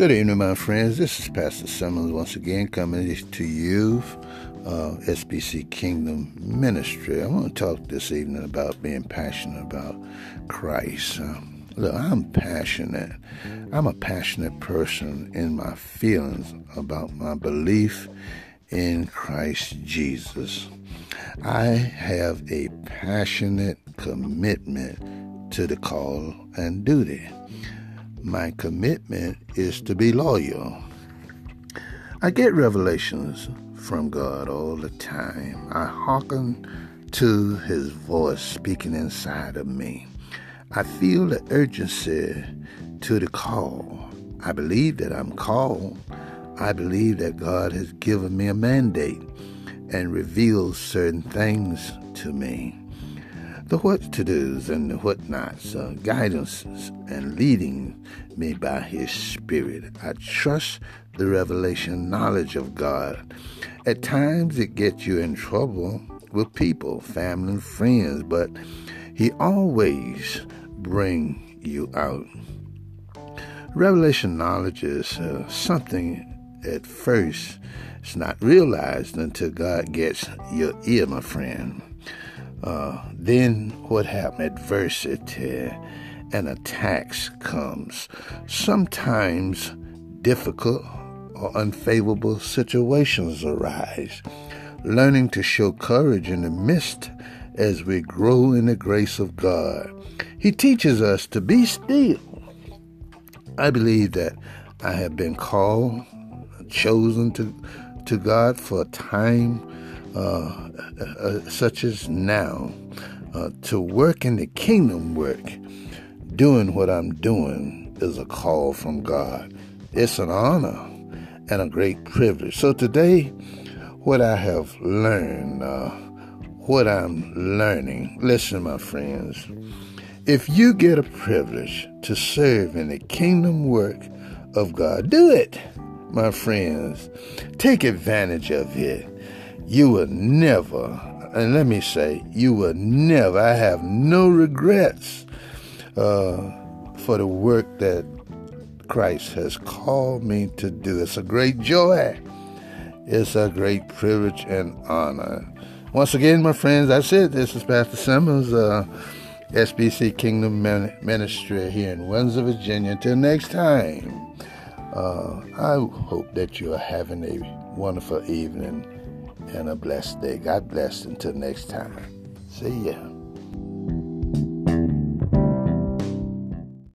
Good evening, my friends. This is Pastor Simmons once again coming to you, uh, SBC Kingdom Ministry. I want to talk this evening about being passionate about Christ. Uh, look, I'm passionate. I'm a passionate person in my feelings about my belief in Christ Jesus. I have a passionate commitment to the call and duty my commitment is to be loyal. I get revelations from God all the time. I hearken to his voice speaking inside of me. I feel the urgency to the call. I believe that I'm called. I believe that God has given me a mandate and revealed certain things to me the what to do's and the what nots, uh, guidances, and leading me by His Spirit. I trust the revelation knowledge of God. At times it gets you in trouble with people, family, and friends, but He always bring you out. Revelation knowledge is uh, something at first it's not realized until God gets your ear, my friend. Uh, then what happened? Adversity and attacks comes. Sometimes difficult or unfavorable situations arise. Learning to show courage in the midst as we grow in the grace of God. He teaches us to be still. I believe that I have been called, chosen to, to God for a time such as now, uh, to work in the kingdom work, doing what I'm doing is a call from God. It's an honor and a great privilege. So today, what I have learned, uh, what I'm learning, listen, my friends, if you get a privilege to serve in the kingdom work of God, do it, my friends. Take advantage of it you will never, and let me say, you will never, I have no regrets uh, for the work that Christ has called me to do. It's a great joy. It's a great privilege and honor. Once again, my friends, that's it. This is Pastor Simmons, uh, SBC Kingdom Ministry here in Windsor, Virginia. Until next time, uh, I hope that you are having a wonderful evening and a blessed day. God bless until next time. See ya.